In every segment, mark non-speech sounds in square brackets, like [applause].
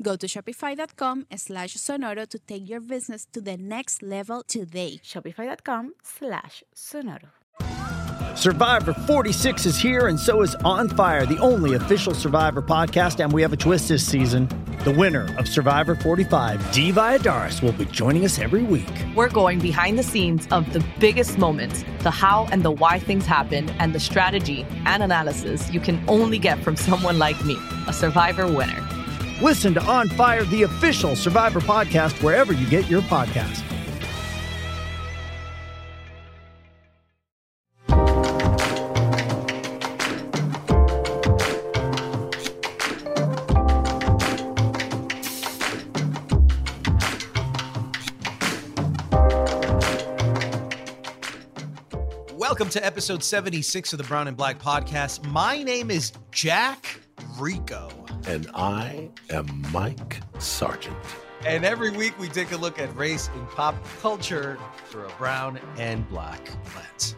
Go to shopify.com slash sonoro to take your business to the next level today. Shopify.com slash sonoro. Survivor 46 is here, and so is On Fire, the only official Survivor podcast. And we have a twist this season. The winner of Survivor 45, Dee Valladares, will be joining us every week. We're going behind the scenes of the biggest moments, the how and the why things happen, and the strategy and analysis you can only get from someone like me, a Survivor winner. Listen to On Fire, the official Survivor podcast, wherever you get your podcast. Welcome to episode 76 of the Brown and Black podcast. My name is Jack Rico. And I am Mike Sargent. And every week we take a look at race in pop culture through a brown and black lens.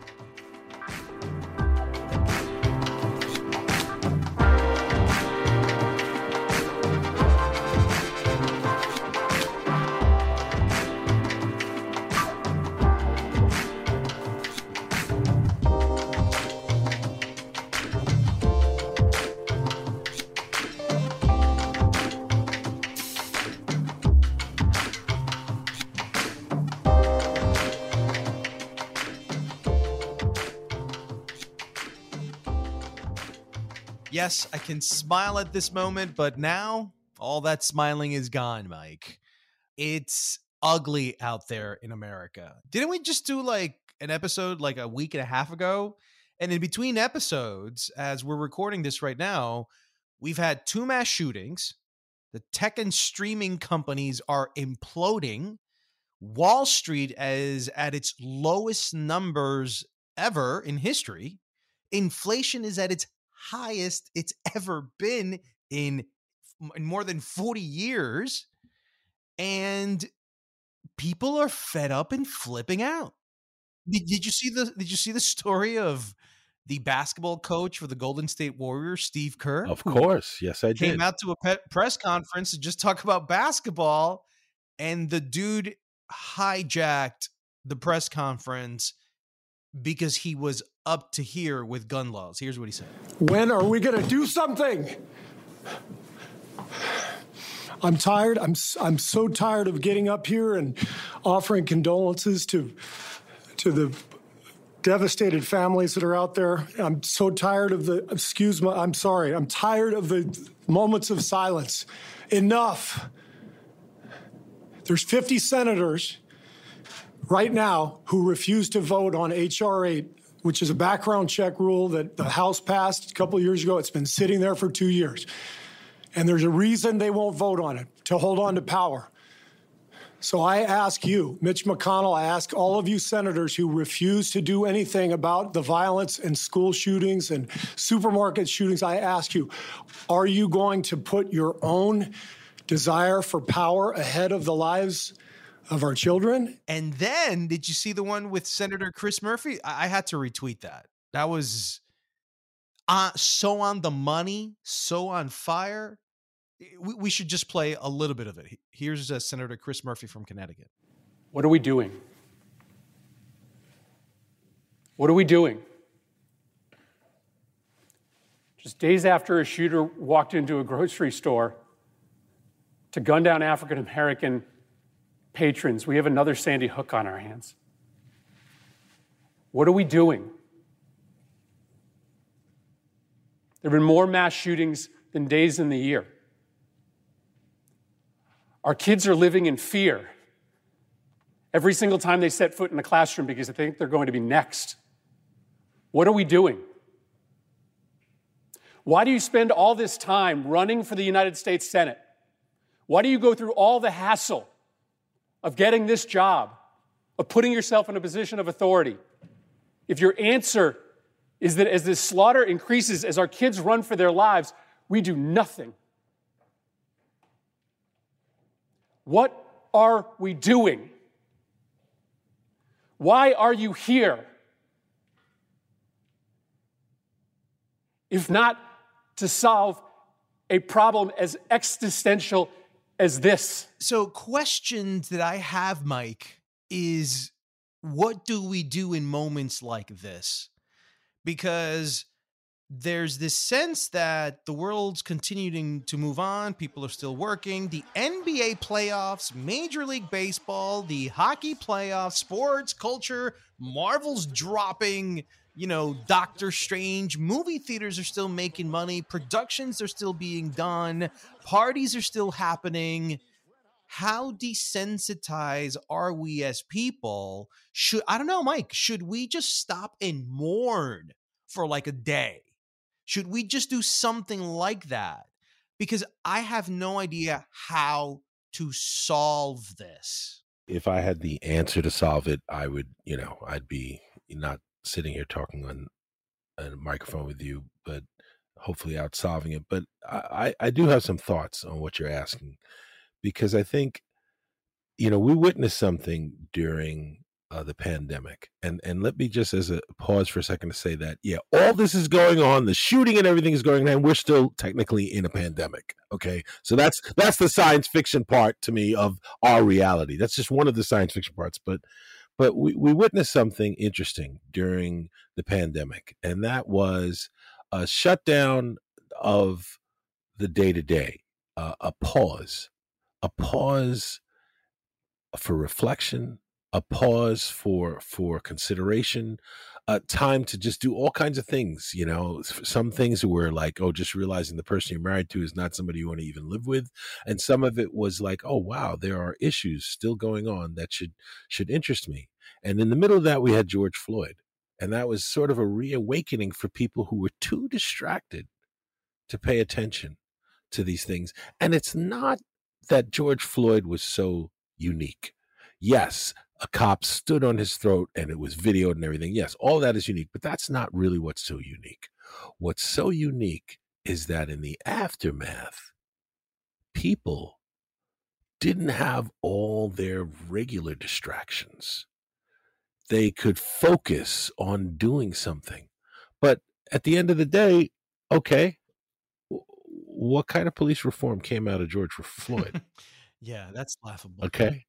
Yes, I can smile at this moment, but now all that smiling is gone, Mike. It's ugly out there in America. Didn't we just do like an episode like a week and a half ago? And in between episodes, as we're recording this right now, we've had two mass shootings. The tech and streaming companies are imploding. Wall Street is at its lowest numbers ever in history. Inflation is at its highest it's ever been in, in more than 40 years. And people are fed up and flipping out. Did, did you see the did you see the story of the basketball coach for the Golden State Warriors, Steve Kerr? Of course. Yes, I did. Came out to a pe- press conference to just talk about basketball and the dude hijacked the press conference because he was up to here with gun laws. Here's what he said When are we going to do something? I'm tired. I'm, I'm so tired of getting up here and offering condolences to, to the devastated families that are out there. I'm so tired of the, excuse me, I'm sorry, I'm tired of the moments of silence. Enough. There's 50 senators right now who refuse to vote on H.R. 8, which is a background check rule that the House passed a couple years ago. It's been sitting there for two years. And there's a reason they won't vote on it to hold on to power. So I ask you, Mitch McConnell, I ask all of you senators who refuse to do anything about the violence and school shootings and supermarket shootings, I ask you, are you going to put your own desire for power ahead of the lives of our children. And then, did you see the one with Senator Chris Murphy? I, I had to retweet that. That was uh, so on the money, so on fire. We, we should just play a little bit of it. Here's uh, Senator Chris Murphy from Connecticut. What are we doing? What are we doing? Just days after a shooter walked into a grocery store to gun down African American patrons, we have another Sandy Hook on our hands. What are we doing? There have been more mass shootings than days in the year. Our kids are living in fear every single time they set foot in a classroom because they think they're going to be next. What are we doing? Why do you spend all this time running for the United States Senate? Why do you go through all the hassle of getting this job, of putting yourself in a position of authority? If your answer is that as this slaughter increases, as our kids run for their lives, we do nothing. What are we doing? Why are you here? If not to solve a problem as existential as this. So, questions that I have, Mike, is what do we do in moments like this? Because there's this sense that the world's continuing to move on. People are still working. The NBA playoffs, Major League Baseball, the hockey playoffs, sports, culture, Marvel's dropping, you know, Doctor Strange. Movie theaters are still making money. Productions are still being done. Parties are still happening. How desensitized are we as people? Should, I don't know, Mike, should we just stop and mourn for like a day? Should we just do something like that? Because I have no idea how to solve this. If I had the answer to solve it, I would, you know, I'd be not sitting here talking on a microphone with you, but hopefully out solving it. But I, I do have some thoughts on what you're asking because I think, you know, we witnessed something during uh, the pandemic. And and let me just as a pause for a second to say that yeah, all this is going on, the shooting and everything is going on, and we're still technically in a pandemic. Okay, so that's that's the science fiction part to me of our reality. That's just one of the science fiction parts, but. But we, we witnessed something interesting during the pandemic, and that was a shutdown of the day to day, a pause, a pause for reflection, a pause for for consideration a time to just do all kinds of things you know some things were like oh just realizing the person you're married to is not somebody you want to even live with and some of it was like oh wow there are issues still going on that should should interest me and in the middle of that we had george floyd and that was sort of a reawakening for people who were too distracted to pay attention to these things and it's not that george floyd was so unique. Yes a cop stood on his throat and it was videoed and everything. Yes, all that is unique, but that's not really what's so unique. What's so unique is that in the aftermath, people didn't have all their regular distractions. They could focus on doing something. But at the end of the day, okay, what kind of police reform came out of George Floyd? [laughs] yeah, that's laughable. Okay.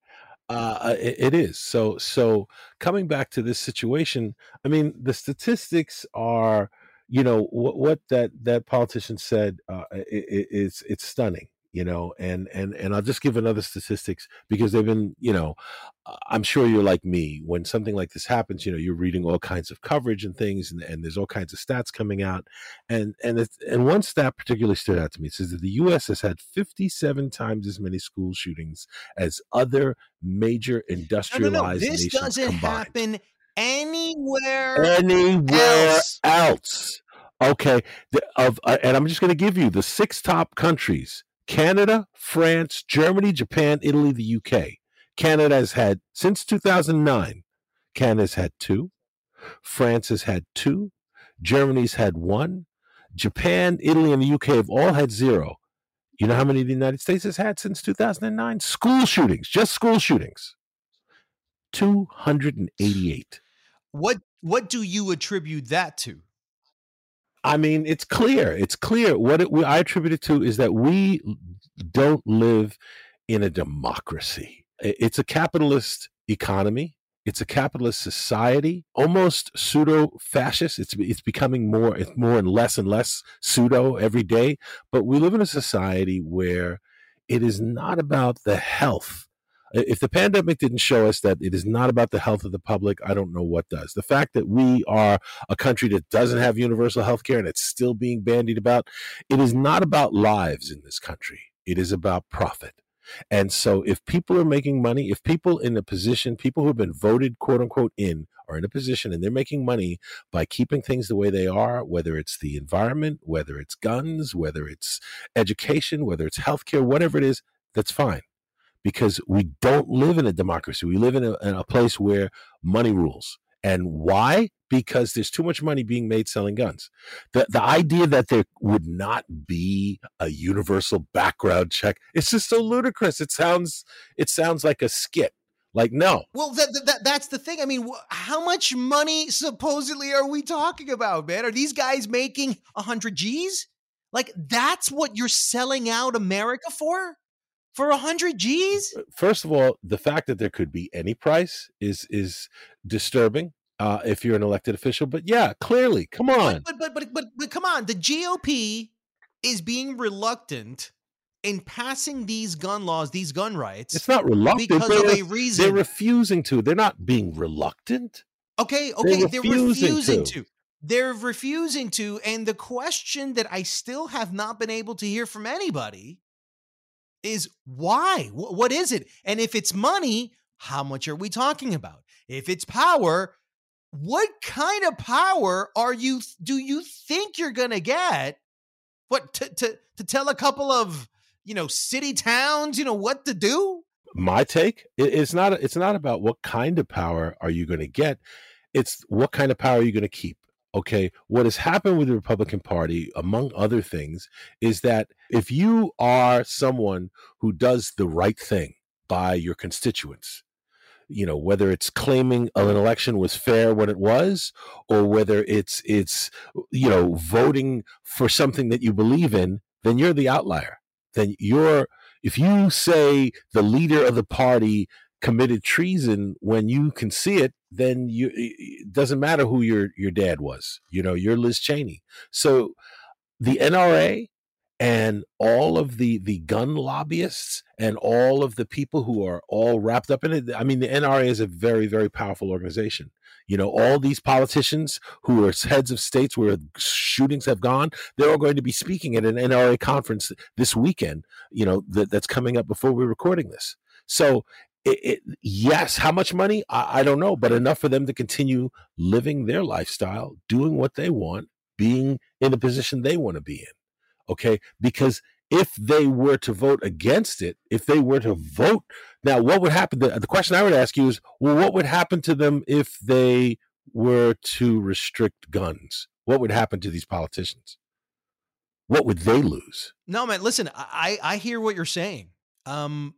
Uh, uh, it, it is. So, so coming back to this situation, I mean, the statistics are, you know, what, what that that politician said uh, it, it's it's stunning you know and and and i'll just give another statistics because they've been you know i'm sure you're like me when something like this happens you know you're reading all kinds of coverage and things and, and there's all kinds of stats coming out and and it's, and one stat particularly stood out to me it says that the us has had 57 times as many school shootings as other major industrialized no, no, no. this doesn't combined. happen anywhere anywhere else, else. Okay, the, of uh, and I'm just going to give you the six top countries Canada, France, Germany, Japan, Italy, the UK. Canada has had, since 2009, Canada's had two. France has had two. Germany's had one. Japan, Italy, and the UK have all had zero. You know how many the United States has had since 2009? School shootings, just school shootings. 288. What what do you attribute that to? I mean, it's clear. It's clear. What it, I attribute it to is that we don't live in a democracy. It's a capitalist economy. It's a capitalist society, almost pseudo fascist. It's it's becoming more it's more and less and less pseudo every day. But we live in a society where it is not about the health If the pandemic didn't show us that it is not about the health of the public, I don't know what does. The fact that we are a country that doesn't have universal health care and it's still being bandied about, it is not about lives in this country. It is about profit. And so if people are making money, if people in a position, people who have been voted quote unquote in are in a position and they're making money by keeping things the way they are, whether it's the environment, whether it's guns, whether it's education, whether it's healthcare, whatever it is, that's fine because we don't live in a democracy. We live in a, in a place where money rules. And why? Because there's too much money being made selling guns. The the idea that there would not be a universal background check, it's just so ludicrous. It sounds it sounds like a skit. Like no. Well, that, that that's the thing. I mean, wh- how much money supposedly are we talking about, man? Are these guys making 100 G's? Like that's what you're selling out America for? For a 100 G's? Uh, first of all, the fact that there could be any price is is disturbing uh, if you're an elected official. But yeah, clearly, come on. But but, but but but come on, the GOP is being reluctant in passing these gun laws, these gun rights. It's not reluctant because of a reason. They're refusing to. They're not being reluctant. Okay, okay, they're refusing, they're refusing to. to. They're refusing to. And the question that I still have not been able to hear from anybody is why? what is it? And if it's money, how much are we talking about? If it's power, what kind of power are you do you think you're going to get? What to to to tell a couple of, you know, city towns, you know, what to do? My take, it's not it's not about what kind of power are you going to get. It's what kind of power are you going to keep? Okay, what has happened with the Republican Party, among other things, is that if you are someone who does the right thing by your constituents, you know whether it's claiming an election was fair when it was or whether it's it's you know voting for something that you believe in then you're the outlier. Then you're if you say the leader of the party committed treason when you can see it then you it doesn't matter who your your dad was you know you're liz cheney. So the nra and all of the the gun lobbyists and all of the people who are all wrapped up in it i mean the nra is a very very powerful organization. You know all these politicians who are heads of states where shootings have gone they're all going to be speaking at an nra conference this weekend you know that, that's coming up before we're recording this. So it, it, yes, how much money? I, I don't know, but enough for them to continue living their lifestyle, doing what they want, being in the position they want to be in. Okay. Because if they were to vote against it, if they were to vote, now what would happen? The, the question I would ask you is, well, what would happen to them if they were to restrict guns? What would happen to these politicians? What would they lose? No, man. Listen, I I hear what you're saying. Um,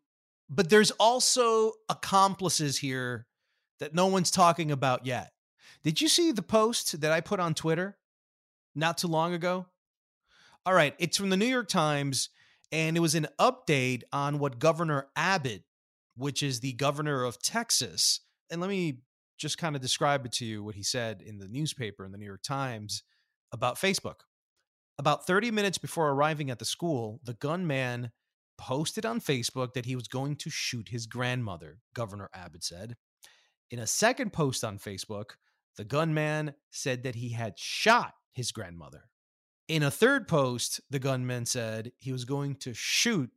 but there's also accomplices here that no one's talking about yet. Did you see the post that I put on Twitter not too long ago? All right, it's from the New York Times, and it was an update on what Governor Abbott, which is the governor of Texas, and let me just kind of describe it to you what he said in the newspaper in the New York Times about Facebook. About 30 minutes before arriving at the school, the gunman posted on Facebook that he was going to shoot his grandmother, Governor Abbott said. In a second post on Facebook, the gunman said that he had shot his grandmother. In a third post, the gunman said he was going to shoot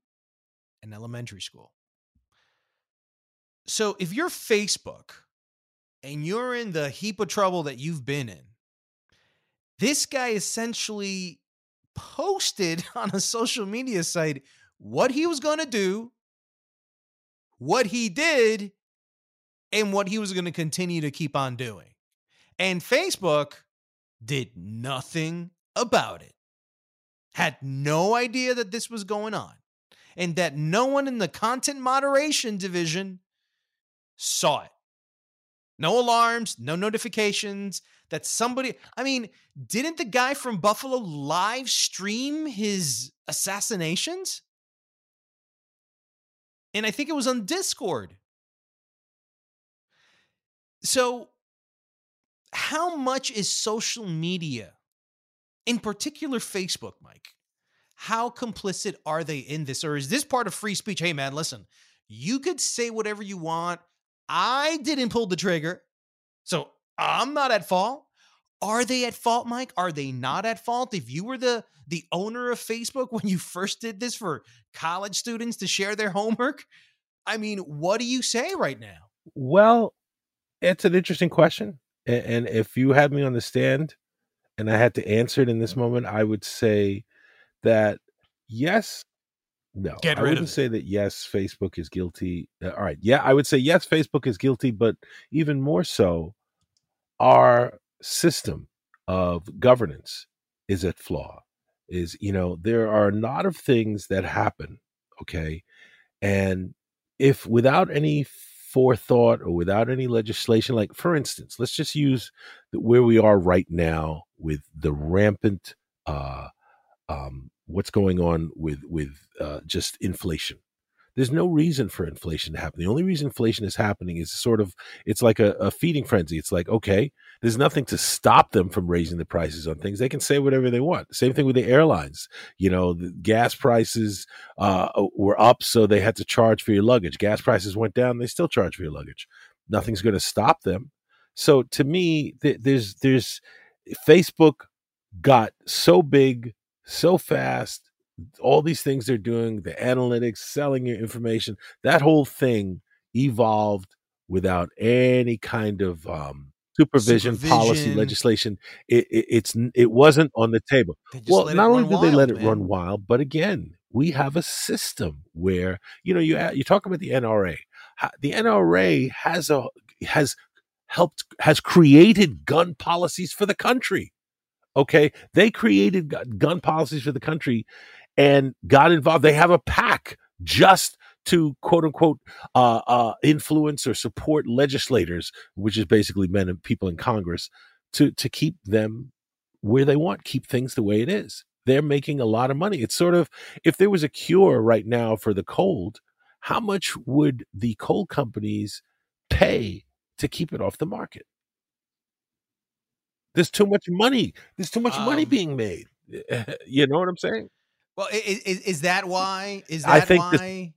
an elementary school. So if you're Facebook and you're in the heap of trouble that you've been in, this guy essentially posted [laughs] on a social media site what he was going to do, what he did, and what he was going to continue to keep on doing. And Facebook did nothing about it, had no idea that this was going on, and that no one in the content moderation division saw it. No alarms, no notifications that somebody, I mean, didn't the guy from Buffalo live stream his assassinations? And I think it was on Discord. So, how much is social media, in particular Facebook, Mike? How complicit are they in this? Or is this part of free speech? Hey, man, listen, You could say whatever you want. I didn't pull the trigger. So I'm not at fault. Are they at fault, Mike? Are they not at fault? If you were the the owner of Facebook [laughs] when you first did this for college students to share their homework, I mean, what do you say right now? Well, it's an interesting question. And if you had me on the stand and I had to answer it in this moment, I would say that yes, no. Get I wouldn't of it. say that yes, Facebook is guilty. Uh, all right. Yeah, I would say yes, Facebook is guilty, but even more so, our system of governance is at flaw. Is, you know, there are a lot of things that happen, okay? And if without any forethought or without any legislation, like for instance, let's just use where we are right now with the rampant uh, um, what's going on with with uh, just inflation. There's no reason for inflation to happen. The only reason inflation is happening is sort of it's like a, a feeding frenzy. It's like okay, there's nothing to stop them from raising the prices on things. They can say whatever they want. Same thing with the airlines. You know, the gas prices uh, were up, so they had to charge for your luggage. Gas prices went down, they still charge for your luggage. Nothing's going to stop them. So to me, th- there's there's Facebook got so big so fast all these things they're doing the analytics selling your information that whole thing evolved without any kind of um, supervision, policy legislation. It, it, it's it wasn't on the table. Well not only did they let wild, it run wild but again we have a system where you know you you talk about the NRA the NRA has a has helped has created gun policies for the country okay? They created gun policies for the country and got involved. They have a pack just to quote unquote uh, uh, influence or support legislators which is basically men and people in congress to to keep them where they want keep things the way it is. They're making a lot of money. It's sort of if there was a cure right now for the cold how much would the coal companies pay to keep it off the market? There's too much money. There's too much money Um, being made. [laughs] You know what i'm saying Well, i- i- is, that why? Is I that think this- why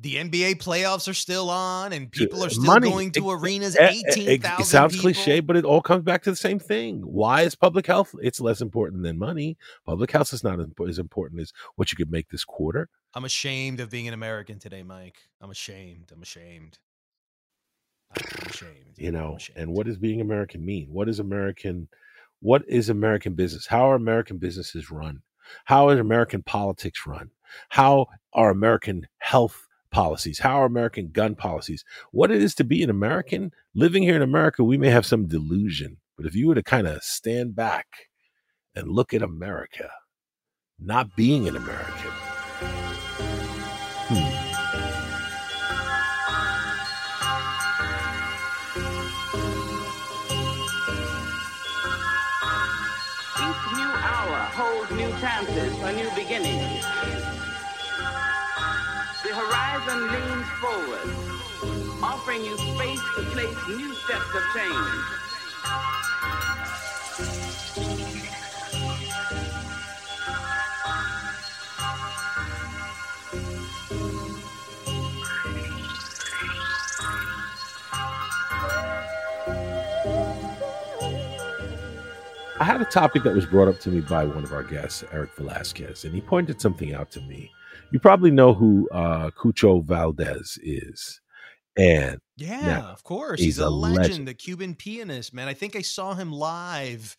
the NBA playoffs are still on and people are uh, still money. going to It- arenas? it- it- it thousand. sounds cliche, but it all comes back to the same thing. Why is public health? It's less important than money. Public health is not as important as what you could make this quarter. I'm ashamed of being an American today, Mike. I'm ashamed. I'm ashamed. I'm ashamed. You know, ashamed. and what does being American mean? What is American? What is American business? How are American businesses run? How is American politics run? How are American health policies? How are American gun policies? What it is to be an American living here in America, we may have some delusion, but if you were to kind of stand back and look at America, not being an American, horizon leans forward, offering you space to place new steps of change. I had a topic that was brought up to me by one of our guests, Eric Velasquez, and he pointed something out to me. You probably know who uh, Chucho Valdez is. And Yeah, Now, of course. he's He's, a a legend, legend. the Cuban pianist, man. I think I saw him live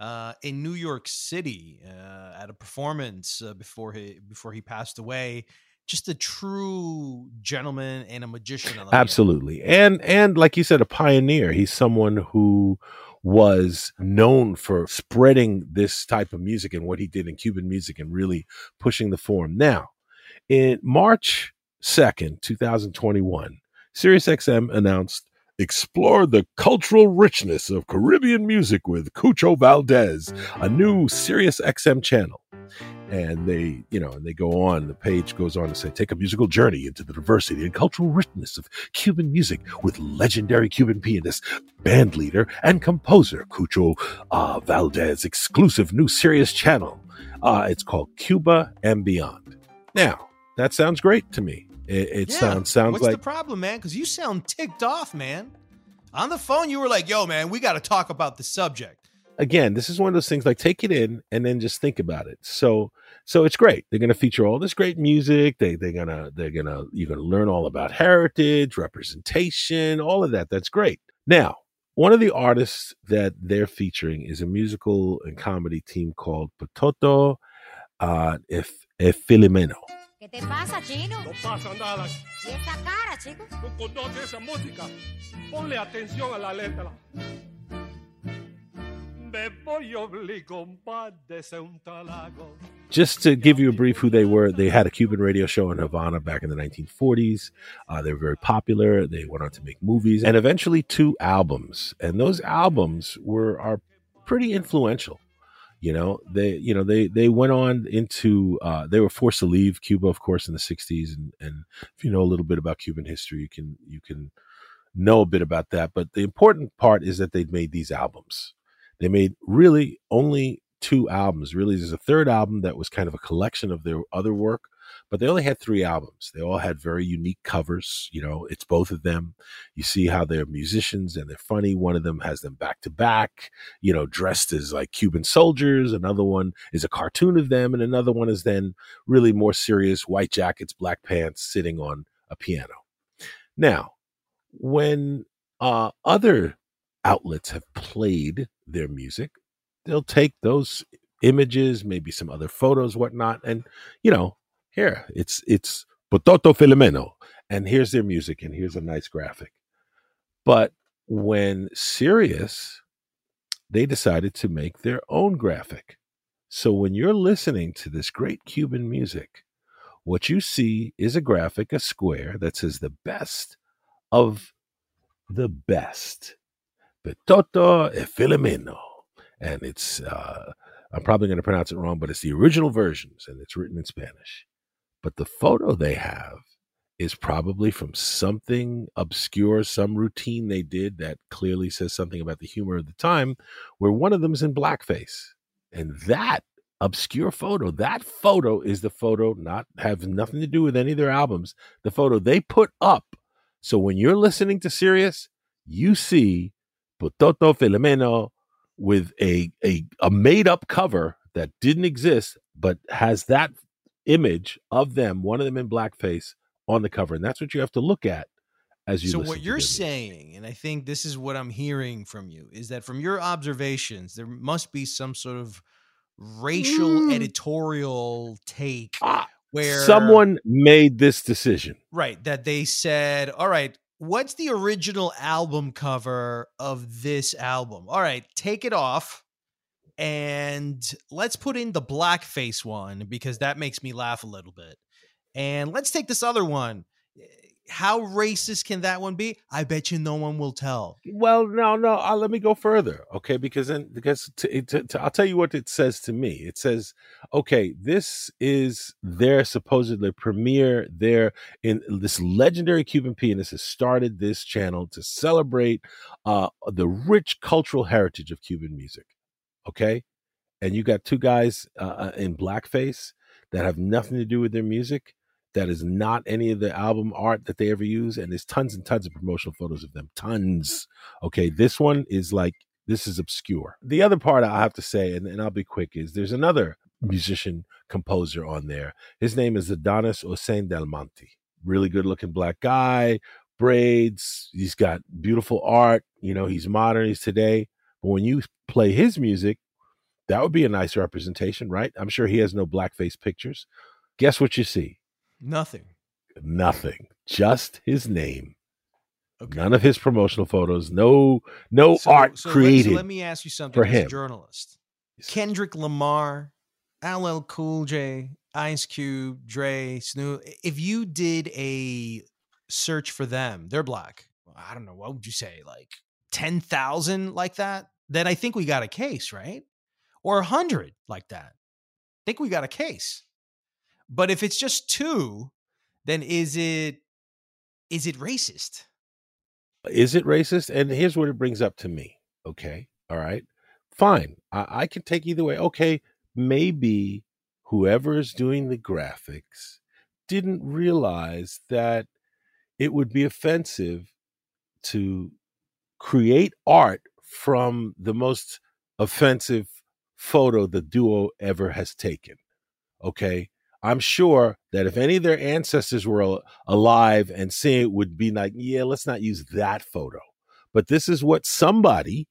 uh, in New York City uh, at a performance uh, before he before he passed away. Just a true gentleman and a magician. on the piano. absolutely. And and like you said, a pioneer. He's someone who was known for spreading this type of music and what he did in Cuban music and really pushing the form. Now, in March 2nd, 2021, SiriusXM announced Explore the cultural richness of Caribbean music with Chucho Valdez, a new SiriusXM channel. And they, you know, and they go on, the page goes on to say, take a musical journey into the diversity and cultural richness of Cuban music with legendary Cuban pianist, band leader, and composer Chucho uh, Valdez, exclusive new Sirius channel. Uh, it's called Cuba and Beyond. Now, that sounds great to me. It, it Yeah. sounds sounds What's like the problem, man? Because you sound ticked off, man. On the phone, you were like, "Yo, man, we got to talk about the subject." again, this is one of those things like take it in and then just think about it. So so it's great. They're gonna feature all this great music. They they're gonna they're gonna you're gonna learn all about heritage, representation, all of that. That's great. Now, one of the artists that they're featuring is a musical and comedy team called Pototo uh if Filomeno. ¿Qué te pasa, chino? No pasa nada. ¿Y esa cara, chico? No conoce esa música. Ponle atención a la letra. Me voy obligo, padece un talago. just to give you a brief who they were, they had a Cuban radio show in Havana back in the 1940s. Uh, they were very popular. They went on to make movies and eventually two albums. And those albums were are pretty influential. You know, they you know they they went on into uh, they were forced to leave Cuba, of course, in the 60s. And and if you know a little bit about Cuban history, you can you can know a bit about that. But the important part is that they'd made these albums. They made really only two albums. Really, there's a third album that was kind of a collection of their other work, but they only had three albums. They all had very unique covers. You know, it's both of them. You see how they're musicians and they're funny. One of them has them back to back, you know, dressed as like Cuban soldiers. Another one is a cartoon of them, and another one is then really more serious white jackets, black pants, sitting on a piano. Now, when uh, other outlets have played their music, they'll take those images, maybe some other photos, whatnot, and you know, here it's it's Pototo Filomeno, and here's their music, and here's a nice graphic. But when Sirius, they decided to make their own graphic. So when you're listening to this great Cuban music, what you see is a graphic, a square that says the best of the best. Pototo e Filomeno. And it's, uh, I'm probably going to pronounce it wrong, but it's the original versions and it's written in Spanish. But the photo they have is probably from something obscure, some routine they did that clearly says something about the humor of the time, where one of them is in blackface. And that obscure photo, that photo is the photo, not have nothing to do with any of their albums, the photo they put up. So when you're listening to Sirius, you see Pototo Filomeno with a, a a made up cover that didn't exist, but has that image of them, one of them in blackface, on the cover, and that's what you have to look at as you. so what you're saying, and I think this is what I'm hearing from you, is that from your observations, there must be some sort of racial Mm. editorial take Ah, where someone made this decision. right that they said, all right. What's the original album cover of this album? All right, take it off and let's put in the blackface one because that makes me laugh a little bit. And let's take this other one. How racist can that one be? I bet you no one will tell. Well, no, no. Uh, let me go further, okay? Because then, because to, to, to, I'll tell you what it says to me. It says, okay, this is their supposedly premiere. Their in this legendary Cuban pianist has started this channel to celebrate uh, the rich cultural heritage of Cuban music. Okay, and you got two guys uh, uh, in blackface that have nothing to do with their music. That is not any of the album art that they ever use, and there's tons and tons of promotional photos of them. Tons. Okay, this one is like this is obscure. The other part I have to say, and, and I'll be quick, is there's another musician composer on there. His name is Adonis Hossein Del Monte. Really good looking black guy, braids. He's got beautiful art. You know, he's modern. He's today. But when you play his music, that would be a nice representation, right? I'm sure he has no blackface pictures. Guess what you see? Nothing. Nothing. Just his name. Okay. None of his promotional photos. No, no So- art so let- created. So let me ask you something for as a him. journalist. Kendrick Lamar, LL Cool J, Ice Cube, Dre, Snoop. If you did a search for them, they're black. I don't know. What would you say? Like 10,000 like that? Then I think we got a case, right? Or 100 like that. I think we got a case. But if it's just two, then is it is it racist? Is it racist? And here's what it brings up to me. Okay. All right. Fine. I, I can take either way. Okay. Maybe whoever is doing the graphics didn't realize that it would be offensive to create art from the most offensive photo the duo ever has taken. Okay. I'm sure that if any of their ancestors were alive and seeing it would be like, yeah, let's not use that photo. But this is what somebody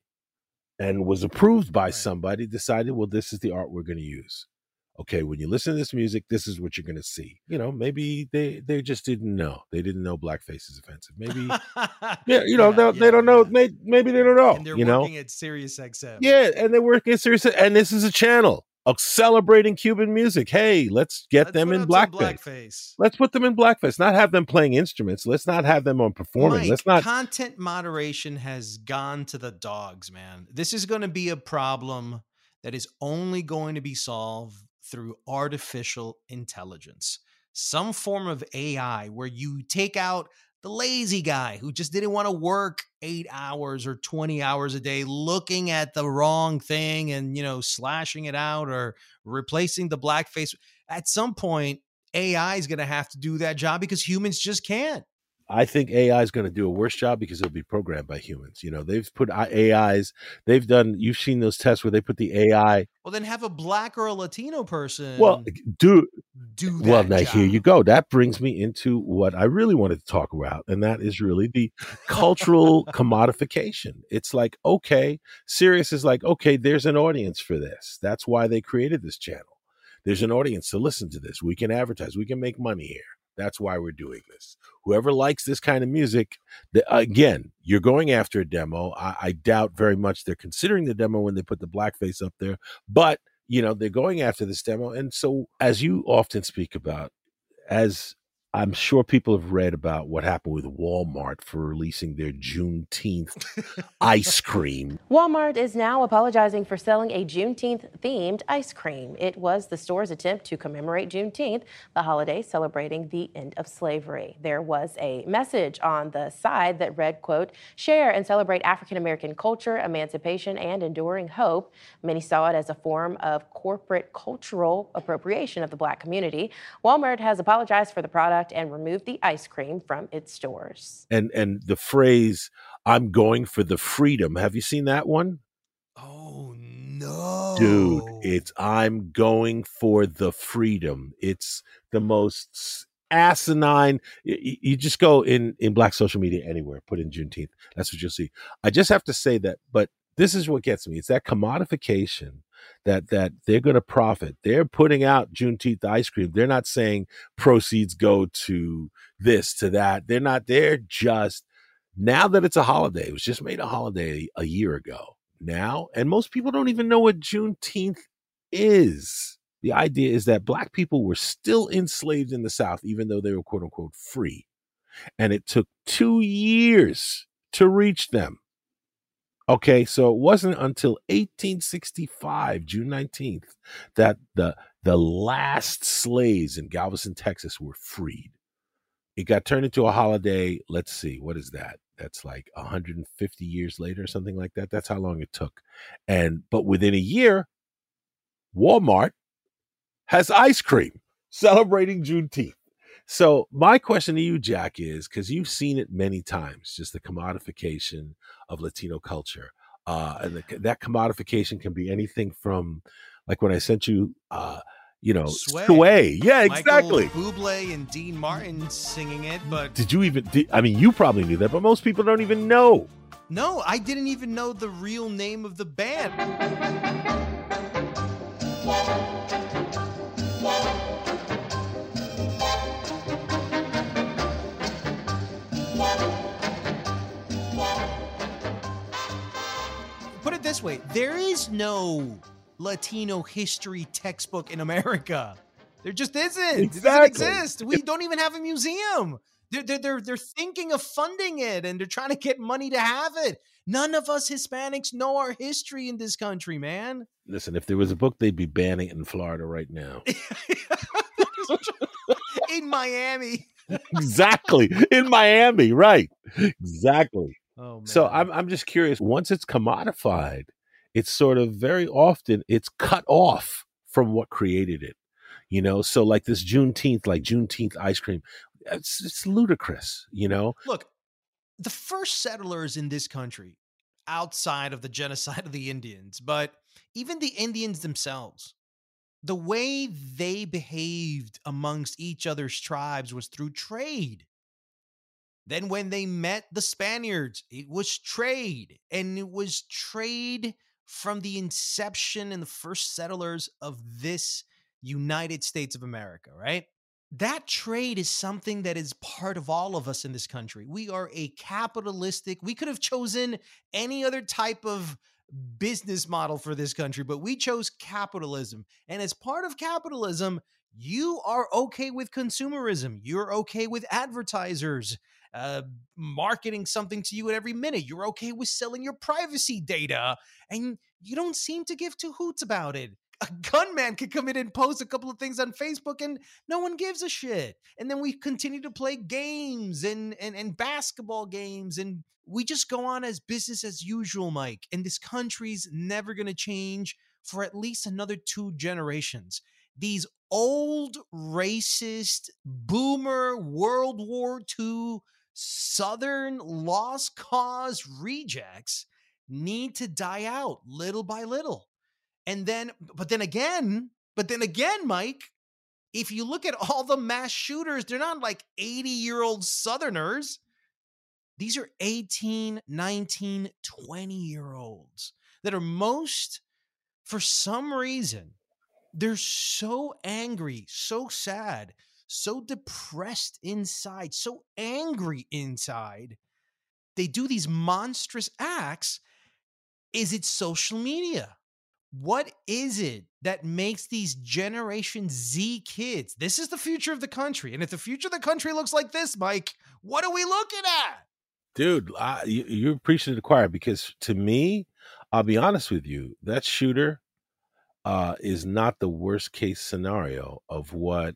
and was approved by somebody decided, well, this is the art we're going to use. Okay, when you listen to this music, this is what you're going to see. You know, maybe they they just didn't know. They didn't know blackface is offensive. Maybe, [laughs] yeah, you know, Yeah, they, they don't know. May, maybe they don't know. and they're you know, working at Sirius XM. yeah, and they're working seriously. And this is a channel celebrating Cuban music. Hey, let's get Let's them in blackface. blackface. Let's put them in blackface. Not have them playing instruments. Let's not have them on performing. Mike, Let's not. content moderation has gone to the dogs, man. This is going to be a problem that is only going to be solved through artificial intelligence. Some form of AI where you take out the lazy guy who just didn't want to work 8 hours or 20 hours a day looking at the wrong thing and, you know, slashing it out or replacing the blackface. At some point AI is going to have to do that job because humans just can't. I think AI is going to do a worse job because it'll be programmed by humans. You know, they've put AIs. They've done. You've seen those tests where they put the AI. Well, then have a black or a Latino person. Well, do do that. well. Now job. here you go. That brings me into what I really wanted to talk about, and that is really the cultural commodification. It's like okay, Sirius is like okay. There's an audience for this. That's why they created this channel. There's an audience to listen to this. We can advertise. We can make money here. That's why we're doing this. Whoever likes this kind of music, the, again, you're going after a demo. I, I doubt very much they're considering the demo when they put the blackface up there, but you know they're going after this demo. And so, as you often speak about, as I'm sure people have read about what happened with Walmart for releasing their Juneteenth ice cream. Walmart is now apologizing for selling a Juneteenth themed ice cream. It was the store's attempt to commemorate Juneteenth, the holiday celebrating the end of slavery. There was a message on the side that read, quote, share and celebrate African American culture, emancipation, and enduring hope. Many saw it as a form of corporate cultural appropriation of the black community. Walmart has apologized for the product and removed the ice cream from its stores. And and the phrase "I'm going for the freedom." Have you seen that one? Oh no, dude it's i'm going for the freedom it's the most asinine y- y- you just go in in black social media anywhere put in juneteenth that's what you'll see i just have to say that but this is what gets me it's that commodification that that they're going to profit. They're putting out juneteenth ice cream. They're not saying proceeds go to this to that. They're not they're just now that it's a holiday it was just made a holiday a year ago now and most people don't even know what juneteenth is. The idea is that black people were still enslaved in the south even though they were quote unquote free and it took two years to reach them okay so it wasn't until 1865 june 19th that the the last slaves in galveston texas were freed. It got turned into a holiday let's see what is that? That's like 150 years later or something like that? That's how long it took. And but within a year walmart has ice cream celebrating juneteenth so my question to you jack is because you've seen it many times just the commodification of latino culture uh and the, that commodification can be anything from like when i sent you uh you know Sway. sway yeah Michael exactly Bublé and Dean Martin singing it, but did you even did, i mean you probably knew that but most people don't even know no, I didn't even know the real name of the band. This way there is no Latino history textbook in America. There just isn't. It Exactly. doesn't exist. We don't even have a museum. They're, they're, they're, they're thinking of funding it and they're trying to get money to have it. None of us Hispanics know our history in this country, man. listen if there was a book they'd be banning it in florida right now [laughs] in Miami. exactly in miami right exactly Oh, man. so I'm, I'm just curious once it's commodified it's sort of very often it's cut off from what created it You know, so like this Juneteenth, like Juneteenth ice cream, it's, it's ludicrous. You know, Look, the first settlers in this country, outside of the genocide of the Indians, but even the Indians themselves, the way they behaved amongst each other's tribes was through trade. Then, when they met the Spaniards, it was trade, and it was trade from the inception and the first settlers of this United States of America, right? That trade is something that is part of all of us in this country. We are a capitalistic, we could have chosen any other type of business model for this country, but we chose capitalism. And as part of capitalism, you are okay with consumerism. You're okay with advertisers uh, marketing something to you at every minute. You're okay with selling your privacy data, and you don't seem to give two hoots about it. A [laughs] gunman could come in and post a couple of things on Facebook, and no one gives a shit. And then we continue to play games and and, and basketball games, and we just go on as business as usual, Mike. And this country's never going to change for at least another two generations. These old racist boomer World War II Southern lost cause rejects need to die out little by little. And then, but then again, but then again, Mike, if you look at all the mass shooters, they're not like 80 year old Southerners. These are 18, 19, 20 year olds that are most, for some reason, they're so angry, so sad, so depressed inside, so angry inside. They do these monstrous acts. Is it social media? What is it that makes these Generation Z kids? This is the future of the country. And if the future of the country looks like this, Mike, what are we looking at? dude, I, you, you're preaching to the choir because to me, I'll be honest with you, that shooter uh, is not the worst case scenario of what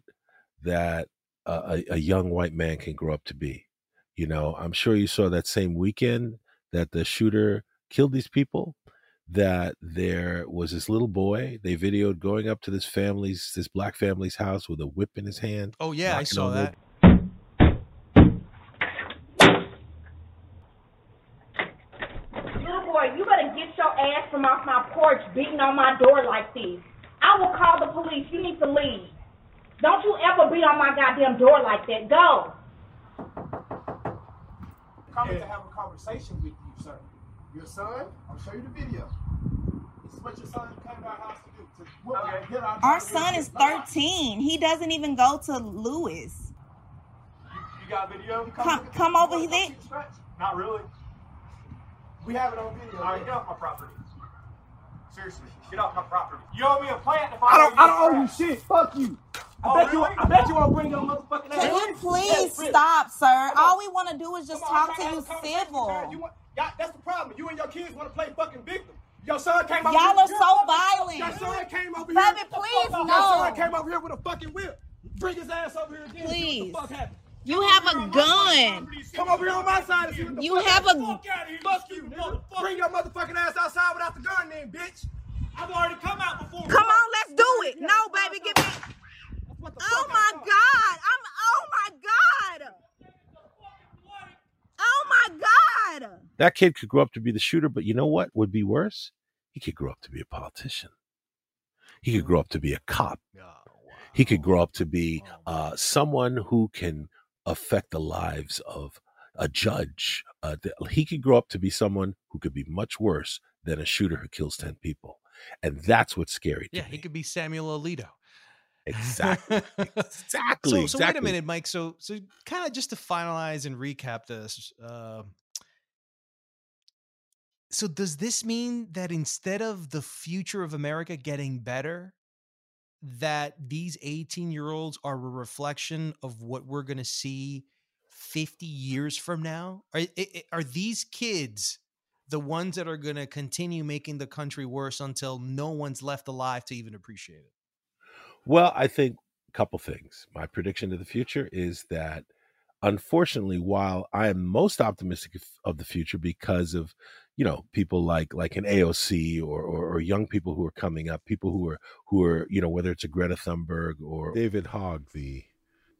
that uh, a, a young white man can grow up to be. You know, I'm sure you saw that same weekend that the shooter killed these people. That there was this little boy they videoed going up to this family's, this black family's house with a whip in his hand. Oh, yeah, I saw that. Little boy, you better get your ass from off my porch beating on my door like this. I will call the police. You need to leave. Don't you ever be on my goddamn door like that. Go. coming to have a conversation with you, sir. Your son, I'll show you the video. This is what your son came to our house to do. To whoop our- get our Our son is license. 13. He doesn't even go to Lewis. You got video? Come- look at come over here. see scratch. Not really. We have it on video. All right, get off my property. Seriously, get off my property. You owe me a plant if I, I don't. I don't owe owe you shit. Fuck you. I Oh, bet you. I bet you won't bring your motherfucking ass. Can you please stop, sir? All we want to do is just talk to you civil. You want, that's the problem. You and your kids want to play fucking victim. Your son came over Y'all here. are so violent. Your son came over Baby, here. please, Your no. son came over here with a fucking whip. Bring his ass over here again. Please. See what the fuck happened. You have a gun. Come over here on my side and see what the You fuck have a- Fuck out of here, Fuck you, nigga. Bring your motherfucking ass outside without the gun then, bitch. I've already come out before. Come on, let's do it. No, baby, give me. Oh my God. I'm. Oh my God. Oh my God. that kid could grow up to be the shooter, but you know what would be worse? He could grow up to be a politician. He could grow up to be a cop. He could grow up to be uh, someone who can affect the lives of a judge. Uh, th- he could grow up to be someone who could be much worse than a shooter who kills 10 people. And that's what's scary. To Yeah, he could be Samuel Alito. Exactly. [laughs] exactly. So, so wait a minute, Mike. So, so kind of just to finalize and recap this. Uh, so, does this mean that instead of the future of America getting better, that these 18 year olds are a reflection of what we're going to see 50 years from now? Are, are these kids the ones that are going to continue making the country worse until no one's left alive to even appreciate it? Well, I think a couple things. My prediction of the future is that, unfortunately, while I am most optimistic of- the future because of, you know people like like an AOC or, or, or young people who are coming up, people who are who are you know whether it's a Greta Thunberg or David Hogg, the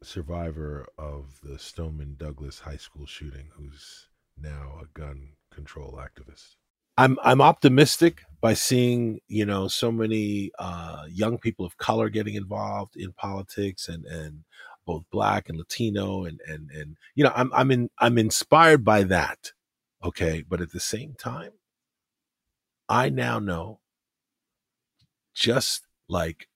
survivor of the Stoneman Douglas High School shooting, who's now a gun control activist. I'm I'm optimistic by seeing you know so many uh, young people of color getting involved in politics and and both black and Latino and and and you know I'm I'm in I'm inspired by that. Okay, but at the same time, I now know just like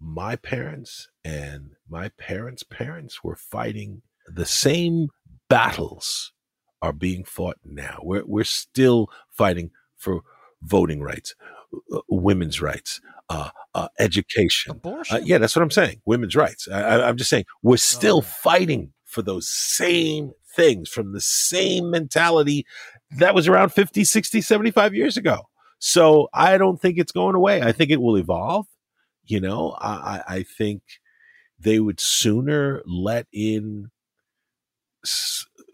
my parents and my parents' parents were fighting the same battles are being fought now. We're we're still fighting for voting rights, uh, women's rights, uh, uh, education, uh, yeah, that's what I'm saying. Women's rights. I, am just saying we're still oh. fighting for those same things from the same mentality that was around 50, 60, 75 years ago. So I don't think it's going away. I think it will evolve. You know, I, I think they would sooner let in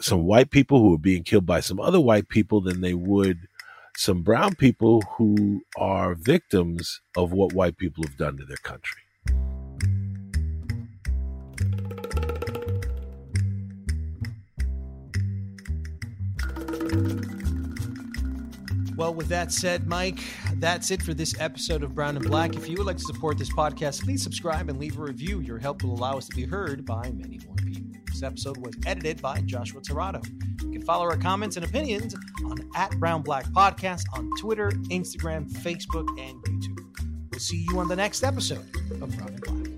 some white people who are being killed by some other white people than they would some brown people who are victims of what white people have done to their country. Well, with that said, Mike, that's it for this episode of Brown and Black. If you would like to support this podcast, please subscribe and leave a review. Your help will allow us to be heard by many more people. This episode was edited by Joshua Tirado. You can follow our comments and opinions on at Brown Black Podcast on Twitter, Instagram, Facebook, and YouTube. We'll see you on the next episode of Brown and Black.